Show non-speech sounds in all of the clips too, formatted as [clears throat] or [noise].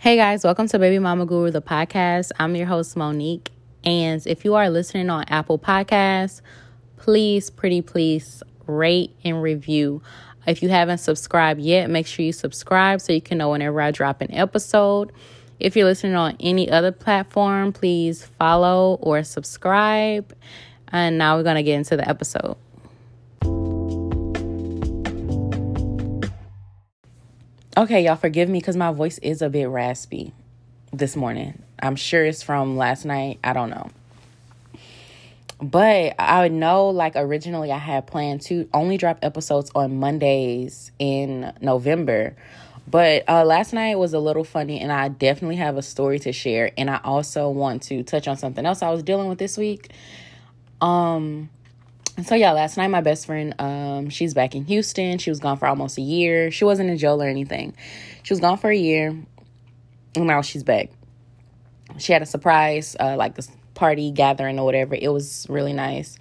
Hey guys, welcome to Baby Mama Guru, the podcast. I'm your host, Monique. And if you are listening on Apple Podcasts, please, pretty please, rate and review. If you haven't subscribed yet, make sure you subscribe so you can know whenever I drop an episode. If you're listening on any other platform, please follow or subscribe. And now we're going to get into the episode. Okay, y'all forgive me because my voice is a bit raspy this morning. I'm sure it's from last night. I don't know. But I know, like, originally I had planned to only drop episodes on Mondays in November. But uh, last night was a little funny, and I definitely have a story to share. And I also want to touch on something else I was dealing with this week. Um, so yeah, last night my best friend, um, she's back in Houston. She was gone for almost a year. She wasn't in jail or anything. She was gone for a year, and now she's back. She had a surprise, uh, like this party gathering or whatever. It was really nice,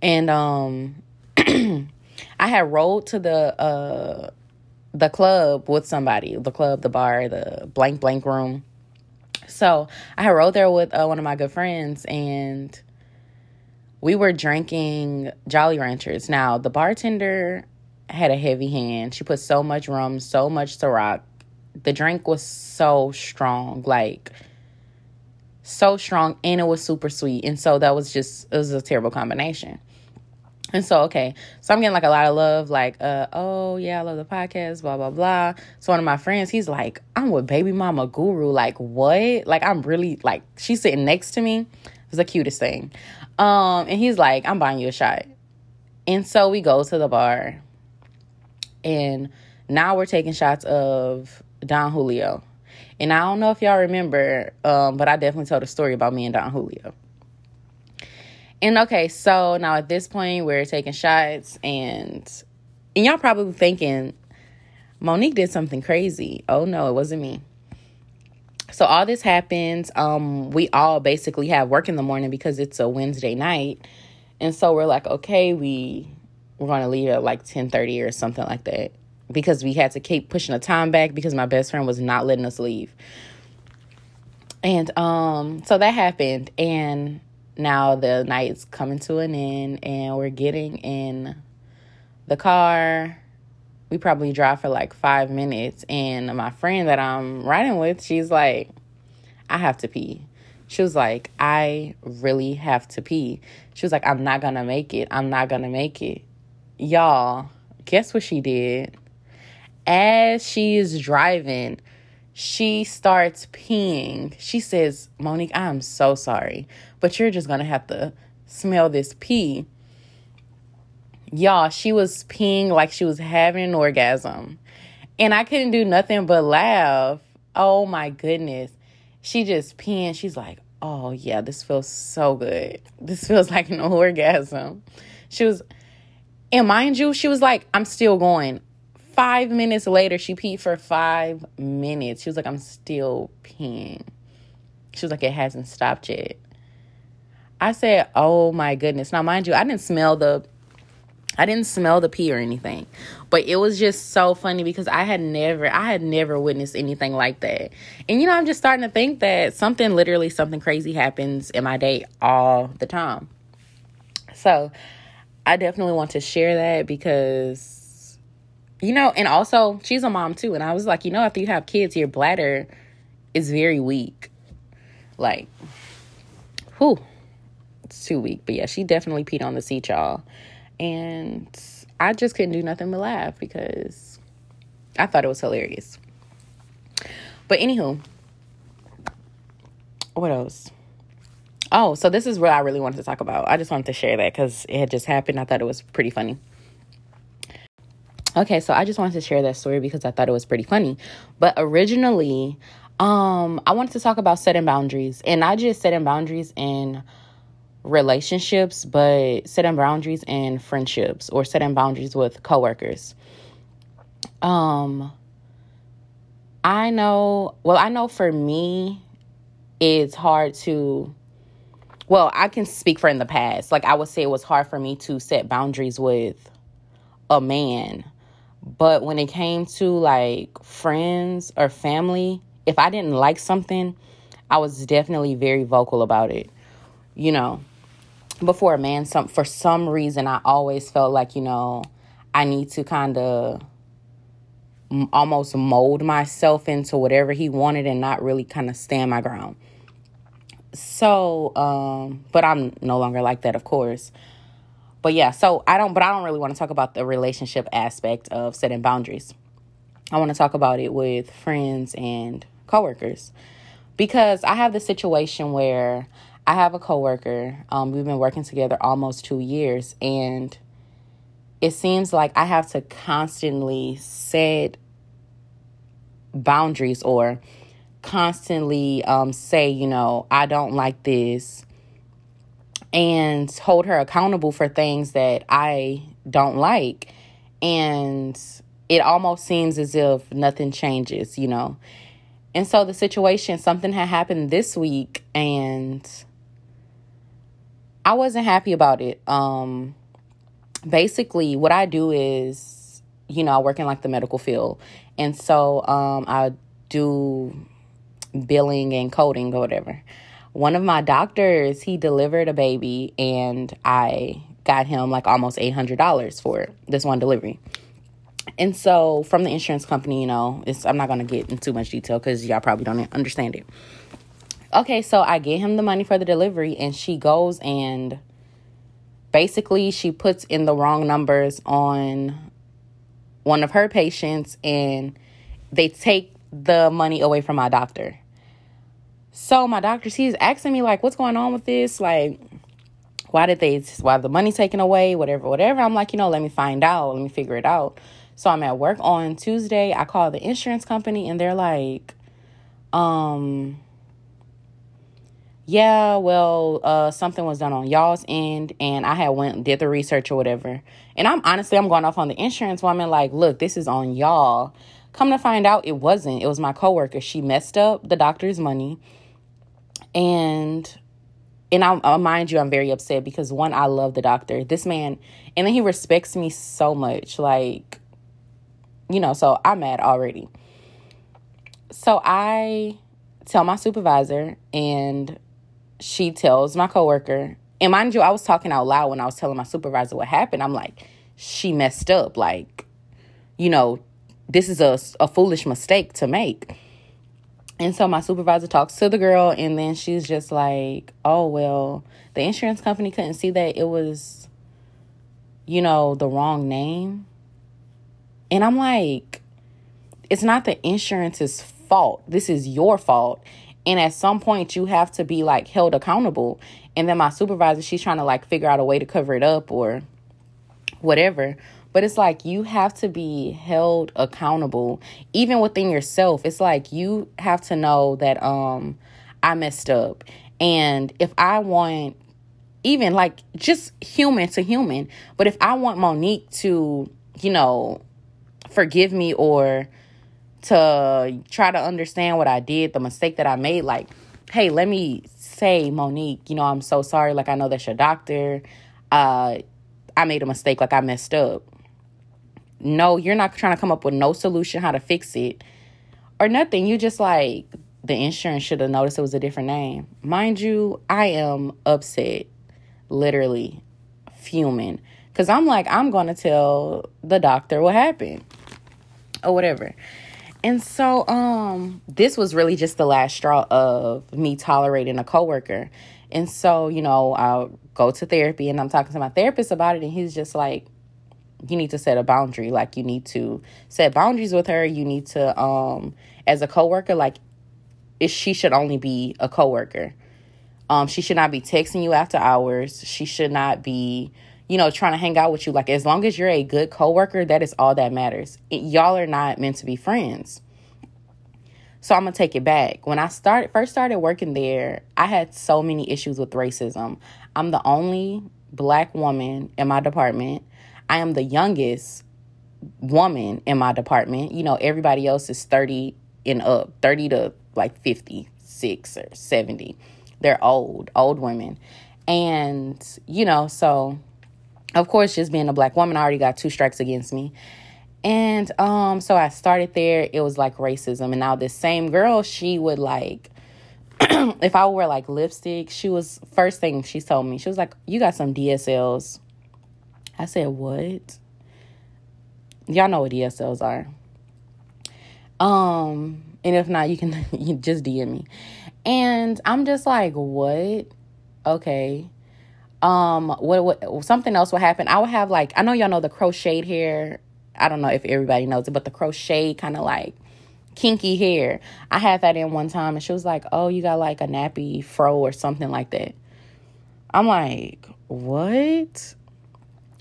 and um, [clears throat] I had rolled to the uh the club with somebody, the club, the bar, the blank blank room. So I had rode there with uh, one of my good friends, and we were drinking Jolly Ranchers. Now, the bartender had a heavy hand. She put so much rum, so much Ciroc. The drink was so strong, like so strong, and it was super sweet. And so that was just, it was a terrible combination. And so, okay, so I'm getting like a lot of love, like, uh, oh yeah, I love the podcast, blah, blah, blah. So one of my friends, he's like, I'm with baby mama guru. Like, what? Like, I'm really like, she's sitting next to me. It's the cutest thing. Um, and he's like, I'm buying you a shot. And so we go to the bar. And now we're taking shots of Don Julio. And I don't know if y'all remember, um, but I definitely told a story about me and Don Julio. And okay, so now at this point we're taking shots and and y'all probably thinking Monique did something crazy. Oh no, it wasn't me. So all this happens. Um, we all basically have work in the morning because it's a Wednesday night. And so we're like, okay, we we're gonna leave at like ten thirty or something like that. Because we had to keep pushing the time back because my best friend was not letting us leave. And um, so that happened and now the night's coming to an end and we're getting in the car we probably drive for like five minutes and my friend that i'm riding with she's like i have to pee. She was like i really have to pee. She was like i'm not gonna make it. I'm not gonna make it. Y'all guess what she did? As she is driving she starts peeing. She says monique i'm so sorry but you're just gonna have to smell this pee y'all, she was peeing like she was having an orgasm. And I couldn't do nothing but laugh. Oh my goodness. She just peeing. She's like, oh yeah, this feels so good. This feels [laughs] like an orgasm. She was, and mind you, she was like, I'm still going. Five minutes later, she peed for five minutes. She was like, I'm still peeing. She was like, it hasn't stopped yet. I said, oh my goodness. Now, mind you, I didn't smell the I didn't smell the pee or anything, but it was just so funny because I had never, I had never witnessed anything like that. And you know, I'm just starting to think that something, literally something crazy happens in my day all the time. So I definitely want to share that because, you know, and also she's a mom too. And I was like, you know, after you have kids, your bladder is very weak. Like, whew, it's too weak. But yeah, she definitely peed on the seat, y'all and I just couldn't do nothing but laugh because I thought it was hilarious. But anywho, what else? Oh, so this is what I really wanted to talk about. I just wanted to share that because it had just happened. I thought it was pretty funny. Okay, so I just wanted to share that story because I thought it was pretty funny. But originally, um, I wanted to talk about setting boundaries, and I just setting boundaries in relationships, but setting boundaries in friendships or setting boundaries with coworkers. Um I know, well, I know for me it's hard to well, I can speak for in the past. Like I would say it was hard for me to set boundaries with a man. But when it came to like friends or family, if I didn't like something, I was definitely very vocal about it. You know, before a man, some for some reason, I always felt like you know I need to kind of almost mold myself into whatever he wanted and not really kind of stand my ground. So, um, but I'm no longer like that, of course. But yeah, so I don't, but I don't really want to talk about the relationship aspect of setting boundaries. I want to talk about it with friends and coworkers because I have the situation where I have a coworker. Um, we've been working together almost two years, and it seems like I have to constantly set boundaries or constantly um, say, you know, I don't like this, and hold her accountable for things that I don't like. And it almost seems as if nothing changes, you know. And so the situation, something had happened this week, and I wasn't happy about it. Um, basically, what I do is, you know, I work in like the medical field, and so um, I do billing and coding or whatever. One of my doctors, he delivered a baby and I got him like almost $800 for this one delivery. And so from the insurance company, you know, it's I'm not going to get into too much detail cuz y'all probably don't understand it. Okay, so I get him the money for the delivery and she goes and basically she puts in the wrong numbers on one of her patients and they take the money away from my doctor. So my doctor, he's asking me like, what's going on with this? Like, why did they, why the money taken away? Whatever, whatever. I'm like, you know, let me find out. Let me figure it out. So I'm at work on Tuesday. I call the insurance company and they're like, um, yeah, well, uh, something was done on y'all's end, and I had went did the research or whatever. And I'm honestly, I'm going off on the insurance woman. Like, look, this is on y'all. Come to find out, it wasn't. It was my coworker. She messed up the doctor's money and and I, I mind you, I'm very upset because one, I love the doctor. This man, and then he respects me so much, like, you know. So I'm mad already. So I tell my supervisor, and she tells my coworker. And mind you, I was talking out loud when I was telling my supervisor what happened. I'm like, she messed up. Like, you know, this is a, a foolish mistake to make. And so my supervisor talks to the girl, and then she's just like, oh, well, the insurance company couldn't see that it was, you know, the wrong name. And I'm like, it's not the insurance's fault. This is your fault. And at some point, you have to be like held accountable. And then my supervisor, she's trying to like figure out a way to cover it up or whatever. But it's like you have to be held accountable even within yourself. It's like you have to know that um I messed up. And if I want even like just human to human, but if I want Monique to, you know, forgive me or to try to understand what I did, the mistake that I made, like, hey, let me say, Monique, you know, I'm so sorry. Like, I know that's your doctor. Uh, I made a mistake. Like, I messed up no, you're not trying to come up with no solution how to fix it or nothing. You just like the insurance should have noticed it was a different name. Mind you, I am upset, literally fuming because I'm like, I'm going to tell the doctor what happened or whatever. And so um this was really just the last straw of me tolerating a coworker. And so, you know, I'll go to therapy and I'm talking to my therapist about it and he's just like, you need to set a boundary. Like you need to set boundaries with her. You need to um as a coworker like she should only be a coworker. Um she should not be texting you after hours. She should not be you know trying to hang out with you like as long as you're a good coworker that is all that matters it, y'all are not meant to be friends so i'm gonna take it back when i started first started working there i had so many issues with racism i'm the only black woman in my department I am the youngest woman in my department. You know, everybody else is 30 and up, 30 to like 56 or 70. They're old, old women. And, you know, so of course, just being a black woman, I already got two strikes against me. And um, so I started there. It was like racism. And now this same girl, she would like, [clears throat] if I wear like lipstick, she was first thing she told me, she was like, You got some DSLs. I said, What? Y'all know what DSLs are. Um, and if not, you can [laughs] just DM me. And I'm just like, what? Okay. Um, what what something else will happen. I would have like I know y'all know the crocheted hair. I don't know if everybody knows it, but the crochet kind of like kinky hair. I had that in one time and she was like, Oh, you got like a nappy fro or something like that. I'm like, What?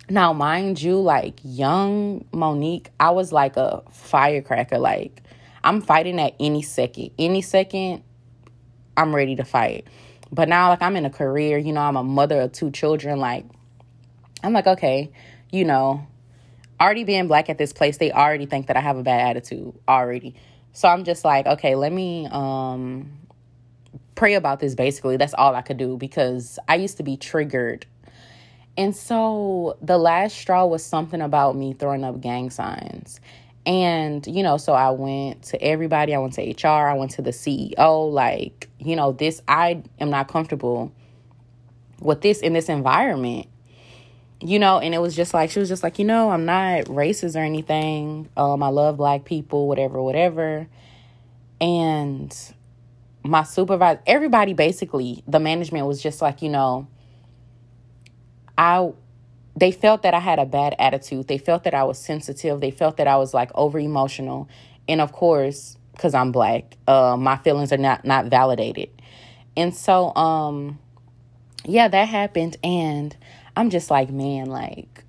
Now, mind you, like young Monique, I was like a firecracker. Like, I'm fighting at any second. Any second, I'm ready to fight. But now, like, I'm in a career, you know, I'm a mother of two children. Like, I'm like, okay, you know, already being black at this place, they already think that I have a bad attitude already. So I'm just like, okay, let me um pray about this basically. That's all I could do because I used to be triggered. And so the last straw was something about me throwing up gang signs. And, you know, so I went to everybody. I went to HR. I went to the CEO. Like, you know, this, I am not comfortable with this in this environment. You know, and it was just like, she was just like, you know, I'm not racist or anything. Um, I love black people, whatever, whatever. And my supervisor, everybody basically, the management was just like, you know, I they felt that I had a bad attitude. They felt that I was sensitive. They felt that I was like over emotional. And of course, because I'm black, uh, my feelings are not not validated. And so, um, yeah, that happened. And I'm just like, man, like,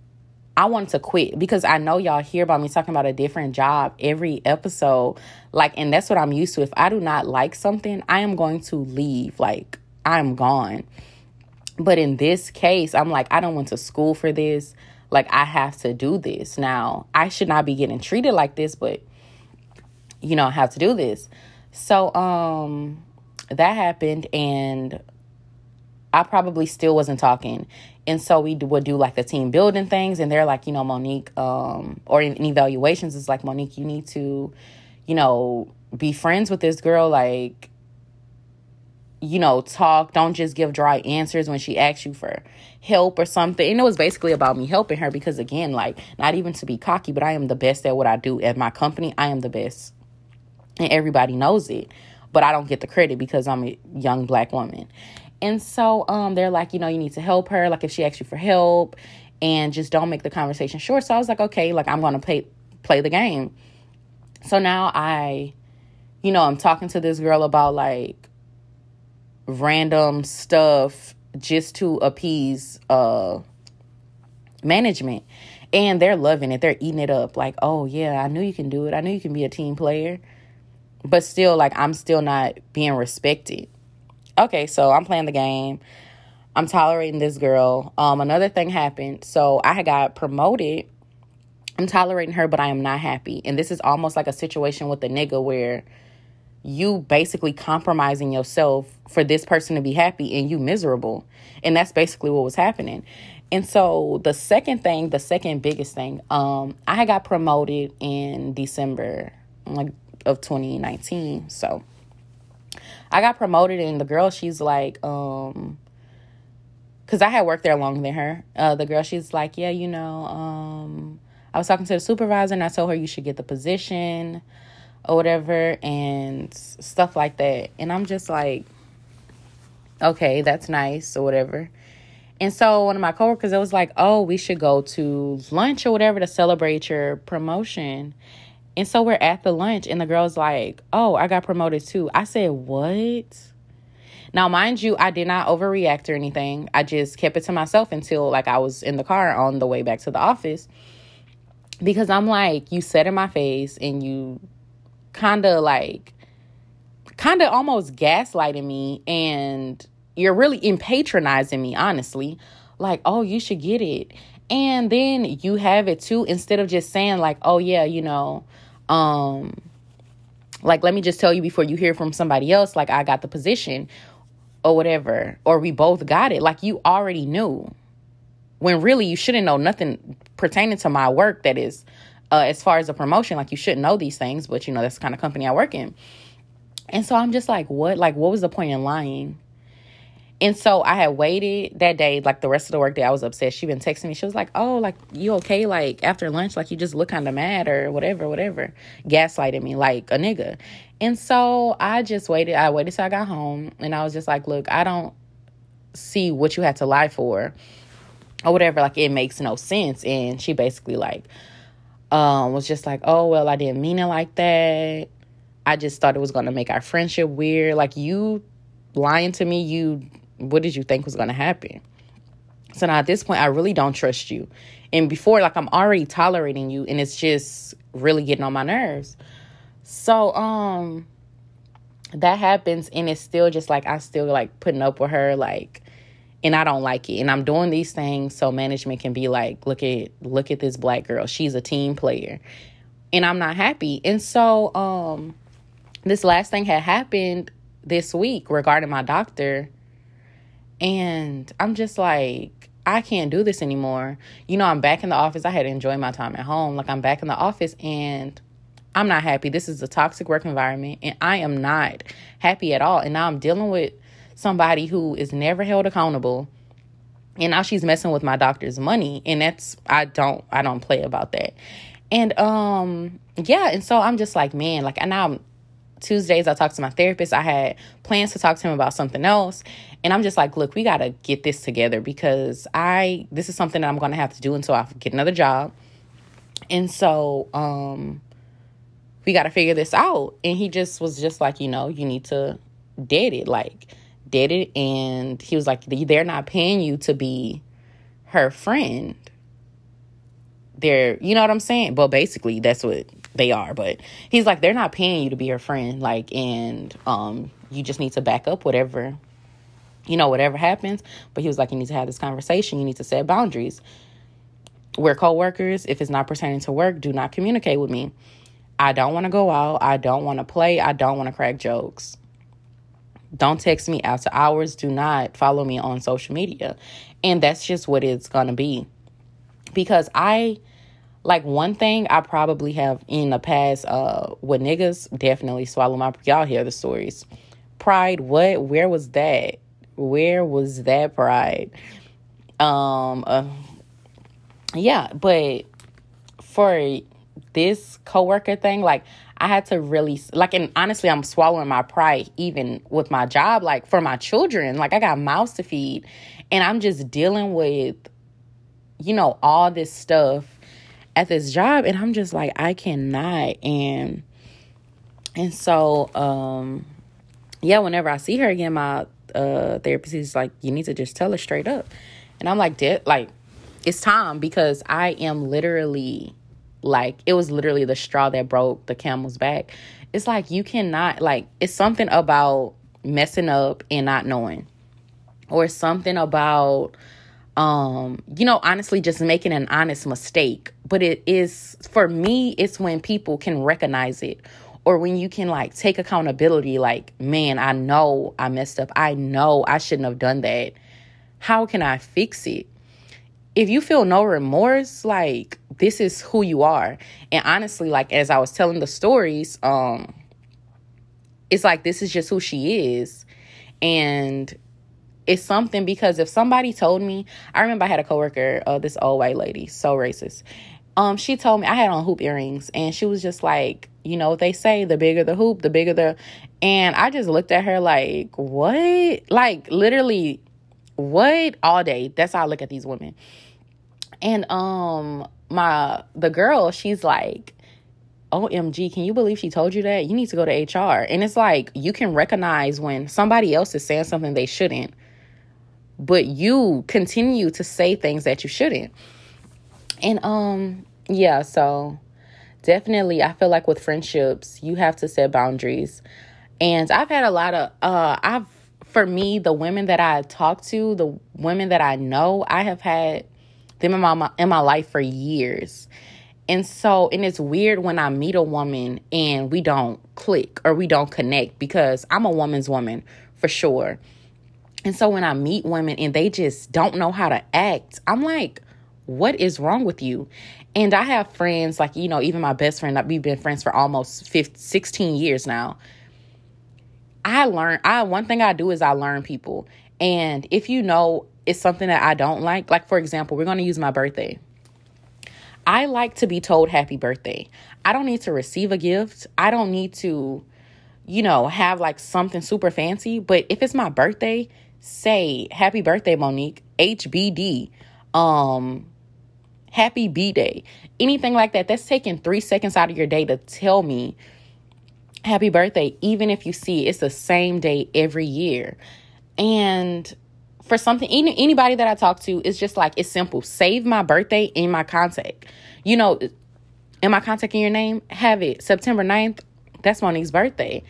I wanted to quit because I know y'all hear about me talking about a different job every episode. Like, and that's what I'm used to. If I do not like something, I am going to leave. Like, I'm gone. But in this case, I'm like, I don't went to school for this. Like, I have to do this. Now, I should not be getting treated like this, but you know, I have to do this. So, um, that happened and I probably still wasn't talking. And so we would do like the team building things and they're like, you know, Monique, um, or in, in evaluations, it's like, Monique, you need to, you know, be friends with this girl. Like, you know, talk. Don't just give dry answers when she asks you for help or something. And it was basically about me helping her because, again, like, not even to be cocky, but I am the best at what I do at my company. I am the best. And everybody knows it. But I don't get the credit because I'm a young black woman. And so um, they're like, you know, you need to help her. Like, if she asks you for help and just don't make the conversation short. So I was like, okay, like, I'm going to play, play the game. So now I, you know, I'm talking to this girl about, like, random stuff just to appease uh management. And they're loving it. They're eating it up. Like oh yeah i knew you can do it. I knew you can be a team player. But still like i'm still not being respected. Okay so i'm playing the game. I'm tolerating this girl. Um another thing happened. So i got promoted. I'm tolerating her but i am not happy. And this is almost like a situation with a nigga where you basically compromising yourself for this person to be happy and you miserable. And that's basically what was happening. And so the second thing, the second biggest thing, um, I got promoted in December like of 2019. So I got promoted and the girl, she's like, um, cause I had worked there longer than her. Uh, the girl, she's like, yeah, you know, um, I was talking to the supervisor and I told her you should get the position or whatever and stuff like that. And I'm just like, okay, that's nice or whatever. And so one of my coworkers, it was like, oh, we should go to lunch or whatever to celebrate your promotion. And so we're at the lunch, and the girl's like, oh, I got promoted too. I said, what? Now, mind you, I did not overreact or anything. I just kept it to myself until like I was in the car on the way back to the office. Because I'm like, you said in my face and you kind of like kind of almost gaslighting me and you're really in patronizing me honestly. Like oh you should get it. And then you have it too instead of just saying like oh yeah you know um like let me just tell you before you hear from somebody else like i got the position or whatever or we both got it. Like you already knew when really you shouldn't know nothing pertaining to my work that is uh, as far as a promotion. Like you shouldn't know these things, but you know that's the kind of company I work in. And so I'm just like, what? Like, what was the point in lying? And so I had waited that day, like the rest of the work day, I was upset. She been texting me. She was like, "Oh, like you okay? Like after lunch, like you just look kind of mad or whatever, whatever." Gaslighting me like a nigga. And so I just waited. I waited till I got home, and I was just like, "Look, I don't see what you had to lie for, or whatever. Like it makes no sense." And she basically like, um, was just like, "Oh well, I didn't mean it like that. I just thought it was gonna make our friendship weird. Like you lying to me, you." what did you think was going to happen? So now at this point, I really don't trust you. And before, like, I'm already tolerating you, and it's just really getting on my nerves. So, um, that happens, and it's still just like I still like putting up with her, like, and I don't like it. And I'm doing these things so management can be like, look at look at this black girl. She's a team player. And I'm not happy. And so um this last thing had happened this week regarding my doctor and I'm just like, I can't do this anymore. You know, I'm back in the office. I had to enjoy my time at home. Like, I'm back in the office and I'm not happy. This is a toxic work environment and I am not happy at all. And now I'm dealing with somebody who is never held accountable. And now she's messing with my doctor's money. And that's, I don't, I don't play about that. And, um, yeah. And so I'm just like, man, like, and now Tuesdays, I talk to my therapist. I had plans to talk to him about something else. And I'm just like, look, we got to get this together because I, this is something that I'm to have to do until I get another job. And so, um, we got to figure this out. And he just was just like, you know, you need to dead it, like, dead it. And he was like, they're not paying you to be her friend. They're, you know what I'm saying? But basically, that's what they are. But he's like, they're not paying you to be her friend. Like, and, um, you just need to back up whatever you know, whatever happens. But he was like, you need to have this conversation. You need to set boundaries. We're co-workers. If it's not pertaining to work, do not communicate with me. I don't want to go out. I don't want to play. I don't want to crack jokes. Don't text me after hours. Do not follow me on social media. And that's just what it's going to be. Because I, like, one thing I probably have in the past, uh, with niggas definitely swallow my, y'all hear the stories. Pride, what? Where was that? Where was that pride? Um, uh, yeah, but for this coworker thing, like I had to really like, and honestly, I'm swallowing my pride even with my job, like for my children. Like I got mouths to feed, and I'm just dealing with, you know, all this stuff at this job, and I'm just like, I cannot, and and so, um, yeah, whenever I see her again, my uh, therapist is like, you need to just tell her straight up. And I'm like, Did, like, it's time because I am literally like, it was literally the straw that broke the camel's back. It's like, you cannot, like, it's something about messing up and not knowing, or something about, um, you know, honestly, just making an honest mistake. But it is, for me, it's when people can recognize it. Or when you can like take accountability like man i know i messed up. I know i shouldn't have done that. How can i fix it? If you feel no remorse like this is who you are. And honestly like as i was telling the stories um it's like this is just who she is. And it's something because if somebody told me i remember i had a coworker uh, this old white lady so racist. Um she told me i had on hoop earrings and she was just like you know what they say the bigger the hoop the bigger the and i just looked at her like what? Like literally what? All day. That's how i look at these women. And um my the girl she's like omg can you believe she told you that? You need to go to hr and it's like you can recognize when somebody else is saying something they shouldn't but you continue to say things that you shouldn't. And um yeah so definitely i feel like with friendships you have to set boundaries. And i've had a lot of uh i've for me the women that i talk to the women that i know i have had them in my in my life for years and so and it's weird when i meet a woman and we don't click or we don't connect because i'm a woman's woman for sure and so when i meet women and they just don't know how to act i'm like what is wrong with you? And I have friends, like, you know, even my best friend, we've been friends for almost 15, 16 years now. I learn, I, one thing I do is I learn people. And if you know it's something that I don't like, like, for example, we're going to use my birthday. I like to be told happy birthday. I don't need to receive a gift. I don't need to, you know, have like something super fancy. But if it's my birthday, say happy birthday, Monique, HBD, um, happy B day, anything like that. That's taking three seconds out of your day to tell me happy birthday, even if you see it's the same day every year. And for something any, anybody that I talk to, it's just like it's simple. Save my birthday in my contact. You know, am I contacting your name? Have it September 9th. That's Monique's birthday.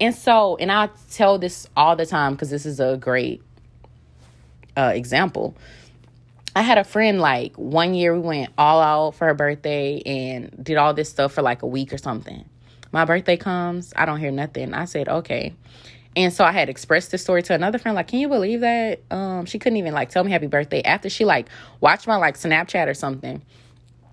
And so, and I tell this all the time because this is a great uh, example. I had a friend like one year we went all out for her birthday and did all this stuff for like a week or something. My birthday comes, I don't hear nothing. I said, okay. And so I had expressed this story to another friend, like, can you believe that? Um, she couldn't even like tell me happy birthday after she like watched my like Snapchat or something.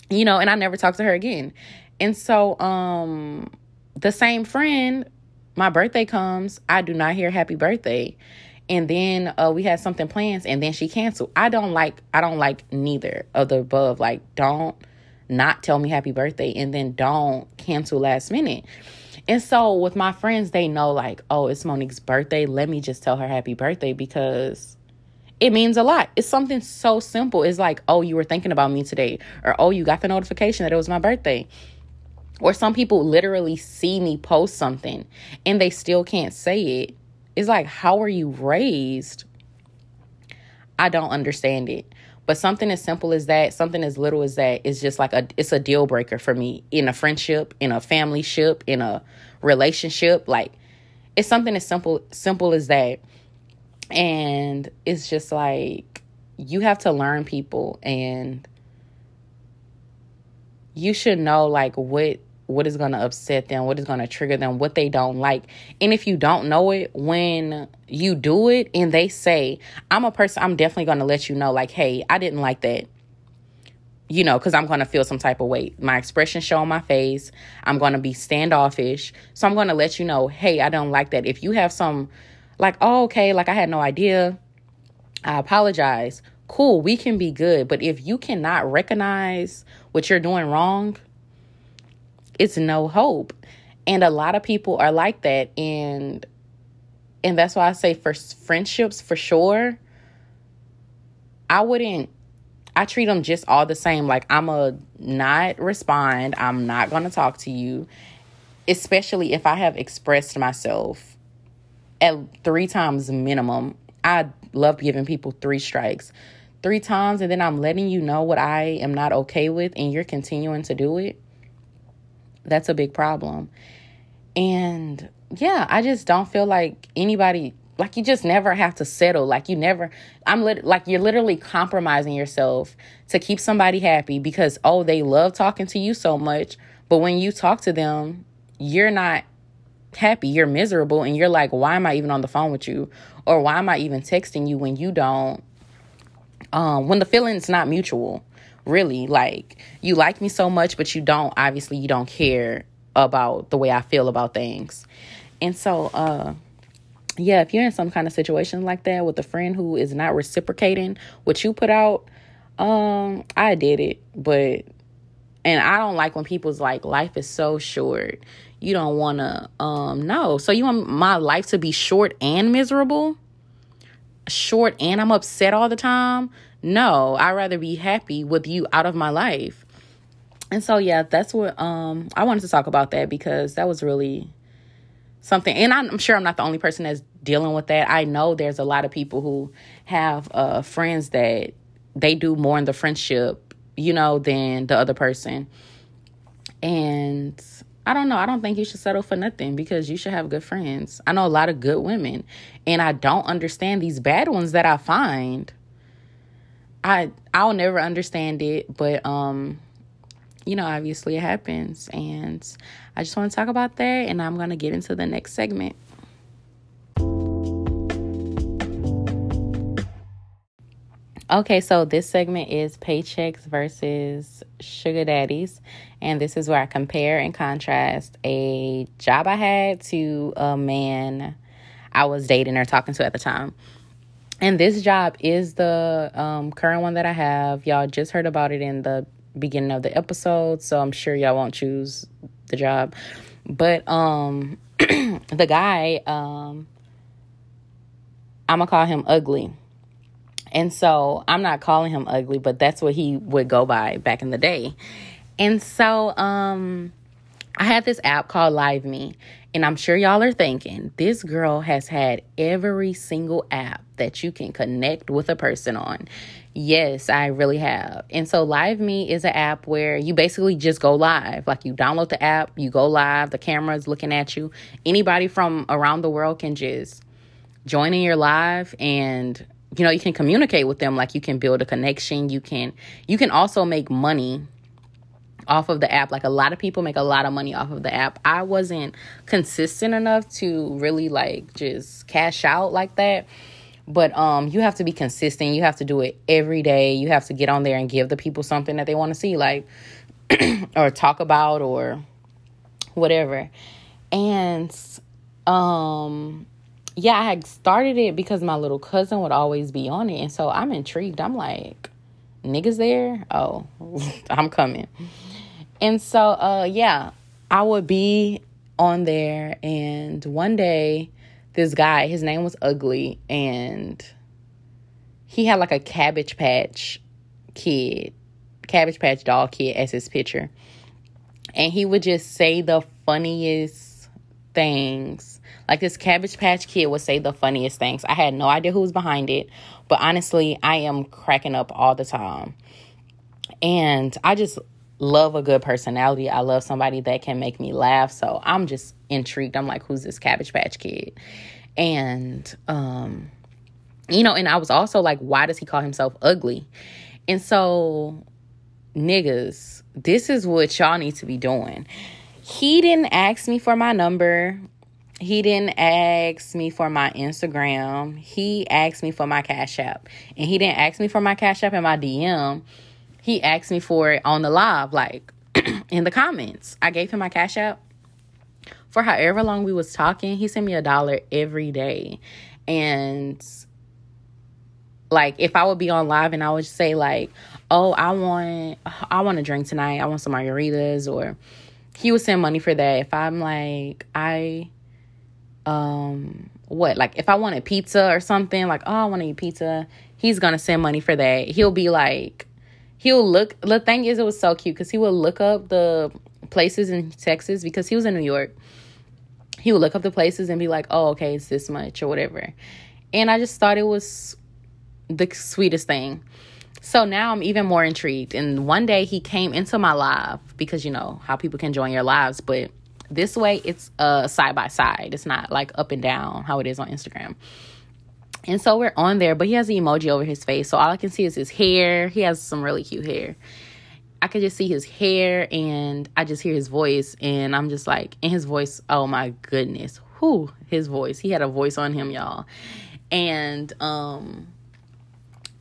You know, and I never talked to her again. And so um the same friend, my birthday comes, I do not hear happy birthday. And then uh, we had something planned and then she canceled. I don't like I don't like neither of the above. Like don't not tell me happy birthday and then don't cancel last minute. And so with my friends, they know like, oh, it's Monique's birthday. Let me just tell her happy birthday because it means a lot. It's something so simple. It's like, oh, you were thinking about me today, or oh, you got the notification that it was my birthday. Or some people literally see me post something and they still can't say it. It's like, how are you raised? I don't understand it. But something as simple as that, something as little as that is just like a it's a deal breaker for me in a friendship, in a family ship, in a relationship. Like it's something as simple simple as that. And it's just like you have to learn people and you should know like what what is going to upset them, what is going to trigger them, what they don't like. And if you don't know it, when you do it and they say, I'm a person, I'm definitely going to let you know, like, hey, I didn't like that. You know, because I'm going to feel some type of weight. My expression show on my face. I'm going to be standoffish. So I'm going to let you know, hey, I don't like that. If you have some, like, oh, okay, like I had no idea, I apologize. Cool, we can be good. But if you cannot recognize what you're doing wrong, it's no hope. And a lot of people are like that and and that's why I say for friendships for sure I wouldn't I treat them just all the same like I'm a not respond, I'm not going to talk to you especially if I have expressed myself at 3 times minimum. I love giving people 3 strikes. 3 times and then I'm letting you know what I am not okay with and you're continuing to do it that's a big problem. And yeah, I just don't feel like anybody like you just never have to settle. Like you never I'm lit like you're literally compromising yourself to keep somebody happy because oh, they love talking to you so much, but when you talk to them, you're not happy, you're miserable and you're like, "Why am I even on the phone with you?" or "Why am I even texting you when you don't um when the feeling's not mutual?" Really like you like me so much but you don't obviously you don't care about the way i feel about things. And so uh yeah if you're in some kind of situation like that with a friend who is not reciprocating what you put out um i did it but and i don't like when people's like life is so short. You don't want to um no. So you want my life to be short and miserable? Short and i'm upset all the time no, I'd rather be happy with you out of my life. And so yeah, that's what um I wanted to talk about that because that was really something and I'm sure I'm not the only person that's dealing with that. I know there's a lot of people who have uh friends that they do more in the friendship, you know, than the other person. And I don't know. I don't think you should settle for nothing because you should have good friends. I know a lot of good women, and I don't understand these bad ones that I find. I I'll never understand it, but um you know, obviously it happens and I just want to talk about that and I'm going to get into the next segment. Okay, so this segment is paychecks versus sugar daddies. And this is where I compare and contrast a job I had to a man I was dating or talking to at the time. And this job is the um, current one that I have. Y'all just heard about it in the beginning of the episode, so I'm sure y'all won't choose the job. But um [clears throat] the guy, um I'm gonna call him ugly. And so I'm not calling him ugly, but that's what he would go by back in the day. And so um I had this app called Live Me, and I'm sure y'all are thinking this girl has had every single app that you can connect with a person on. Yes, I really have. And so Live Me is an app where you basically just go live. Like you download the app, you go live, the camera is looking at you. Anybody from around the world can just join in your live and you know, you can communicate with them like you can build a connection. You can you can also make money off of the app. Like a lot of people make a lot of money off of the app. I wasn't consistent enough to really like just cash out like that. But um you have to be consistent. You have to do it every day. You have to get on there and give the people something that they want to see like [clears throat] or talk about or whatever. And um yeah i had started it because my little cousin would always be on it. And so i'm intrigued. I'm like niggas there? Oh [laughs] i'm coming and so uh yeah i would be on there and one day this guy, his name was Ugly, and he had like a Cabbage Patch kid, Cabbage Patch doll kid as his picture. And he would just say the funniest things. Like this Cabbage Patch kid would say the funniest things. I had no idea who was behind it, but honestly, I am cracking up all the time. And I just love a good personality. I love somebody that can make me laugh. So I'm just intrigued. I'm like, who's this Cabbage Patch Kid? And, um, you know, and I was also like, why does he call himself ugly? And so, niggas, this is what y'all need to be doing. He didn't ask me for my number. He didn't ask me for my Instagram. He asked me for my Cash App. And he didn't ask me for my Cash App and my DM he asked me for it on the live, like [clears throat] in the comments. I gave him my cash app. For however long we was talking, he sent me a dollar every day. And like if I would be on live and I would say like, "Oh, I want I want a drink tonight. I want some margaritas," or he would send money for that. If I'm like, I um what like if I wanted pizza or something like, "Oh, I want to eat pizza," he's gonna send money for that. He'll be like he'll look the thing is it was so cute because he would look up the places in texas because he was in new york. He would look up the places and be like oh okay it's this much or whatever. And i just thought it was the sweetest thing. So now i'm even more intrigued. And one day he came into my live because you know how people can join your lives. But this way it's uh side by side. It's not like up and down how it is on instagram and so we're on there, but he has an emoji over his face. So all I can see is his hair. He has some really cute hair. I could just see his hair and I just hear his voice. And I'm just like, in his voice, oh my goodness. Who his voice. He had a voice on him, y'all. And um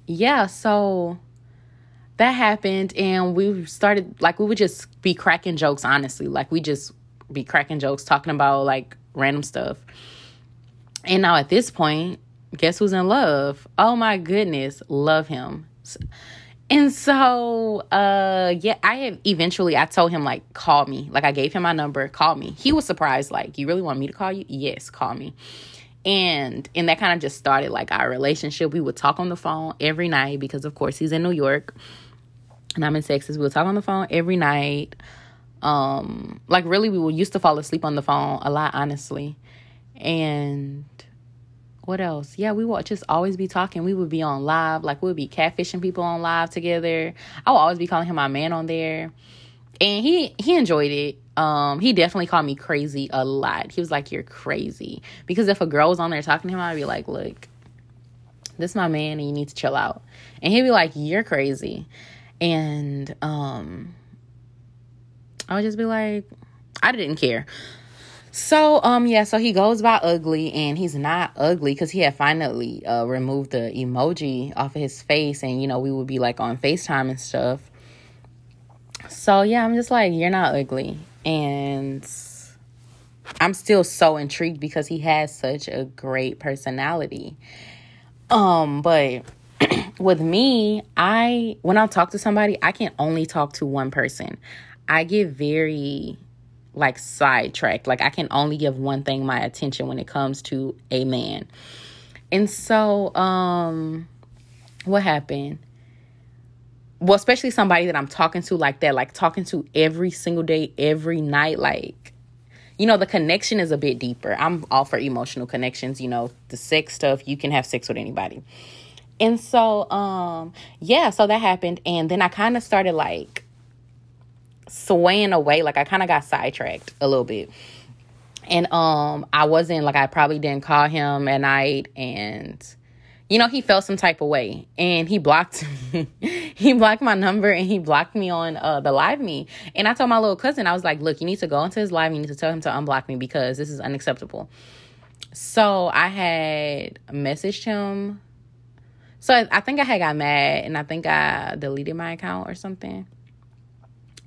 yeah, so that happened and we started like we would just be cracking jokes, honestly. Like we just be cracking jokes, talking about like random stuff. And now at this point, guess who's in love? Oh my goodness, love him. And so, uh, yeah, I have eventually I told him like call me. Like I gave him my number, call me. He was surprised, like, you really want me to call you? Yes, call me. And and that kind of just started like our relationship. We would talk on the phone every night because of course he's in New York and I'm in Texas. We would talk on the phone every night. Um, like really we would used to fall asleep on the phone a lot, honestly. And what else? Yeah, we would just always be talking. We would be on live, like we would be catfishing people on live together. I would always be calling him my man on there, and he he enjoyed it. Um, he definitely called me crazy a lot. He was like, "You're crazy," because if a girl was on there talking to him, I'd be like, "Look, this is my man, and you need to chill out." And he'd be like, "You're crazy," and um, I would just be like, I didn't care. So um yeah, so he goes by ugly and he's not ugly because he had finally uh removed the emoji off of his face and you know we would be like on FaceTime and stuff. So yeah, I'm just like, you're not ugly. And I'm still so intrigued because he has such a great personality. Um, but [clears throat] with me, I when I talk to somebody, I can only talk to one person. I get very like sidetracked. Like I can only give one thing my attention when it comes to a man. And so um what happened? Well, especially somebody that I'm talking to like that, like talking to every single day, every night, like you know, the connection is a bit deeper. I'm all for emotional connections, you know, the sex stuff, you can have sex with anybody. And so um yeah, so that happened and then I kind of started like swaying away. Like I kind of got sidetracked a little bit. And um I wasn't like I probably didn't call him at night and you know, he felt some type of way and he blocked me. [laughs] he blocked my number and he blocked me on uh, the live me. And I told my little cousin, I was like, look, you need to go into his live. You need to tell him to unblock me because this is unacceptable. So I had messaged him. So I, I think I had got mad and I think I deleted my account or something.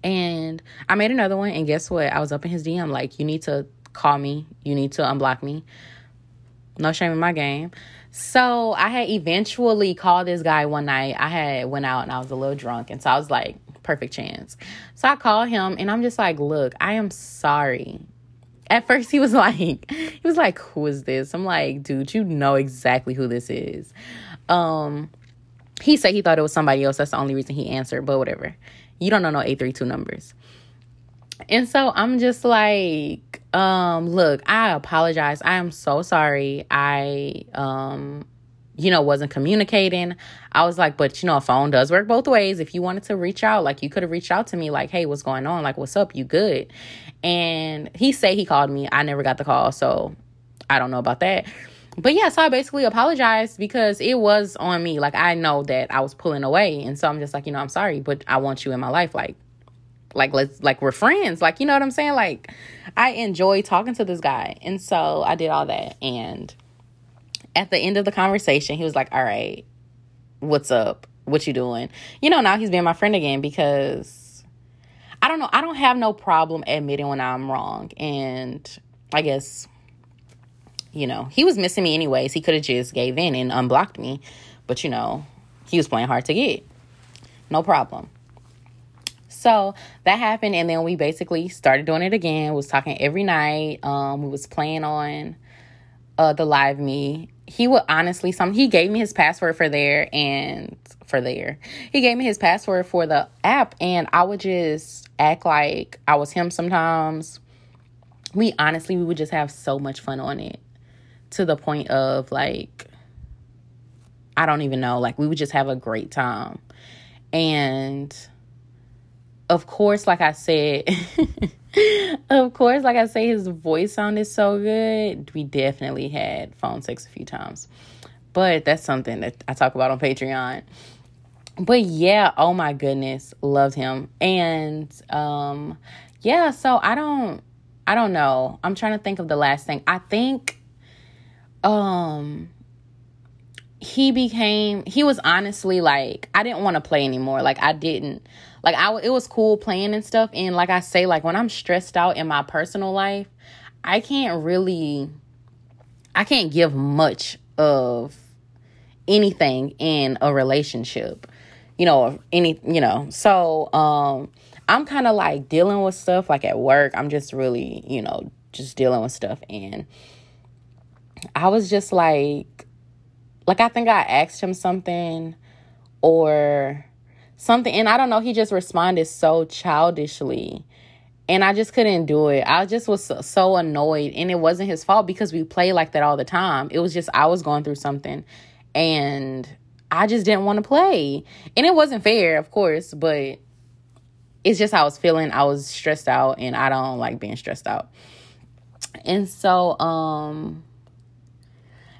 And I made another one, and guess what? I was up in his DM like, you need to call me, you need to unblock me. No shame in my game. So I had eventually called this guy one night. I had went out and I was a little drunk, and so I was like, perfect chance. So I called him, and I'm just like, look, I am sorry. At first, he was [laughs] like, he was like, who is this? I'm like, dude, you know exactly who this is. Um, he said he thought it was somebody else. That's the only reason he answered, but whatever. You don't know no 832 numbers. And so I'm just like, um, look, I apologize. I am so sorry. I um you know, wasn't communicating. I was like, but you know, a phone does work both ways. If you wanted to reach out, like you could have reached out to me, like, hey, what's going on? Like, what's up? You good? And he said he called me. I never got the call, so I don't know about that but yeah, so I basically apologized because it was on me. Like I know that I was pulling away, and so I'm just like, you know, I'm sorry, but I want you in my life. Like, like let's like we're friends. Like you know what I'm saying? Like I enjoy talking to this guy, and so I did all that. And at the end of the conversation, he was like, "All right, what's up? What you doing?" You know, now he's being my friend again because I don't know. I don't have no problem admitting when I'm wrong, and I guess you know, he was missing me anyways. He could have just gave in and unblocked me. But, you know, he was playing hard to get. No problem. So that happened, and then we basically started doing it again. Was talking every night. Um, we was playing on uh the live me. He would honestly some he gave me his password for there and for there. He gave me his password for the app, and I would just act like I was him sometimes. We honestly we would just have so much fun on it to the point of like I don't even know, like we would just have a great time. And of course, like I said, [laughs] of course, like I say, his voice sounded so good. We definitely had phone sex a few times. But that's something that I talk about on Patreon. But yeah, oh my goodness, loved him. And um yeah, so I don't I don't know. I'm trying to think of the last thing. I think um he became he was honestly like I didn't want to play anymore. Like I didn't like I it was cool playing and stuff and like I say like when I'm stressed out in my personal life, I can't really I can't give much of anything in a relationship. You know, any you know. So, um I'm kind of like dealing with stuff like at work. I'm just really, you know, just dealing with stuff and I was just like, like I think I asked him something or something, and I don't know, he just responded so childishly. And I just couldn't do it. I just was so, annoyed. And it wasn't his fault because we play like that all the time. It was just I was going through something and I just didn't want to play. And it wasn't fair, of course, but it's just how I was feeling. I was stressed out and I don't like being stressed out. And so um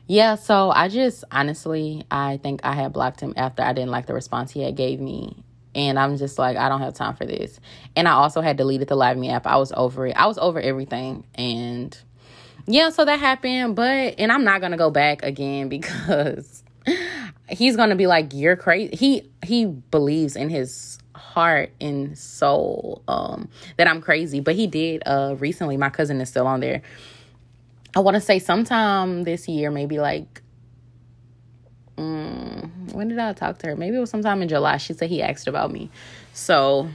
yeah, so I just honestly, I think I had blocked him after I didn't like the response he had gave me. And I'm just like, I don't have time for this. And I also had deleted the Live Me app. I was over it. I was over everything. And yeah, so that happened. But, and I'm not going to go back again [laughs] because he's going to be like, you're crazy. He, he believes in his heart and soul um that I'm crazy. But he did uh recently. My cousin is still on there. I want to say sometime this year, maybe like um, when did I talk to her? Maybe it was sometime in July. She said he asked about me. So,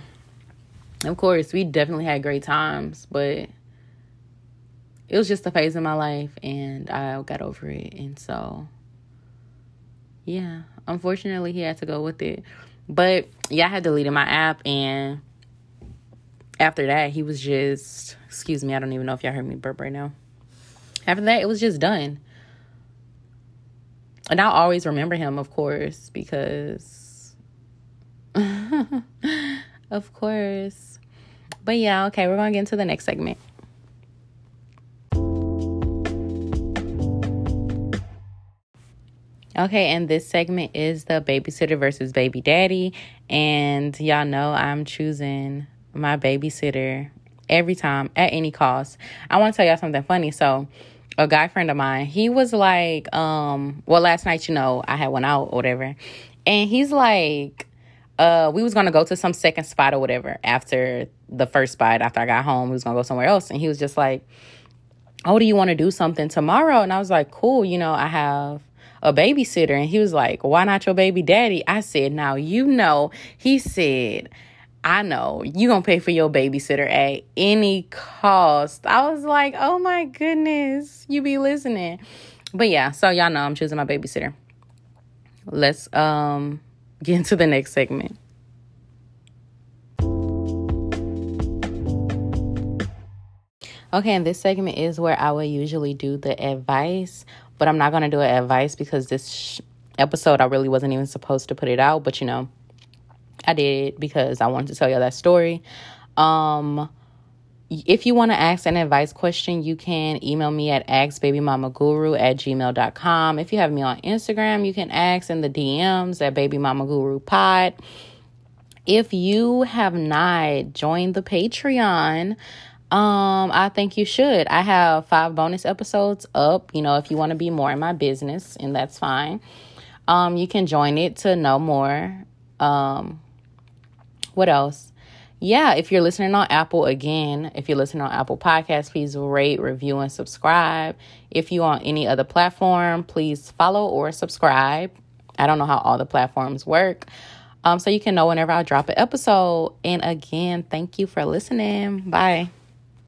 of course, we definitely had great times, but it was just a phase in my life and I got over it. And so, yeah, unfortunately, he had to go with it. But yeah, I had deleted my app and after that, he was just, excuse me, I don't even know if y'all heard me burp right now. After that, it was just done and I'll always remember him, of course, because, [laughs] of course. But yeah, okay, we're gonna get into the next segment. Okay, and this segment is the babysitter versus baby daddy. And y'all know I'm choosing my babysitter every time at any cost. I want to tell y'all something funny. So, a guy friend of mine, he was like, um, well, last night, you know, I had went out or whatever, and he's like, uh, we was gonna go to some second spot or whatever after the first spot. After I got home, we was gonna go somewhere else, and he was just like, "Oh, do you want to do something tomorrow?" And I was like, "Cool, you know, I have." a babysitter and he was like why not your baby daddy i said now you know he said I know you gonna pay for your babysitter at any cost. I was like, oh my goodness, you be listening. But yeah, so y'all know I'm choosing my babysitter. Let's um get into the next segment. Okay, and this segment is where I would usually do the advice, but I'm not gonna do an advice because this sh- episode I really wasn't even supposed to put it out, but you know I did because I wanted to tell y'all that story. Um, if you want to ask an advice question, you can email me at askbabymamaguru at gmail.com. If you have me on Instagram, you can ask in the DMs at babymamagurupod. If you have not joined the Patreon, um, I think you should. I have five bonus episodes up. You know, if you want to be more in my business, and that's fine. Um, you can join it to know more. Um, what else? Yeah, if you're listening on Apple, again, if you're listening on Apple Podcasts, please rate, review, and subscribe. If you on any other platform, please follow or subscribe. I don't know how all the platforms work. Um, so you can know whenever I drop an episode. And again, thank you for listening. Bye.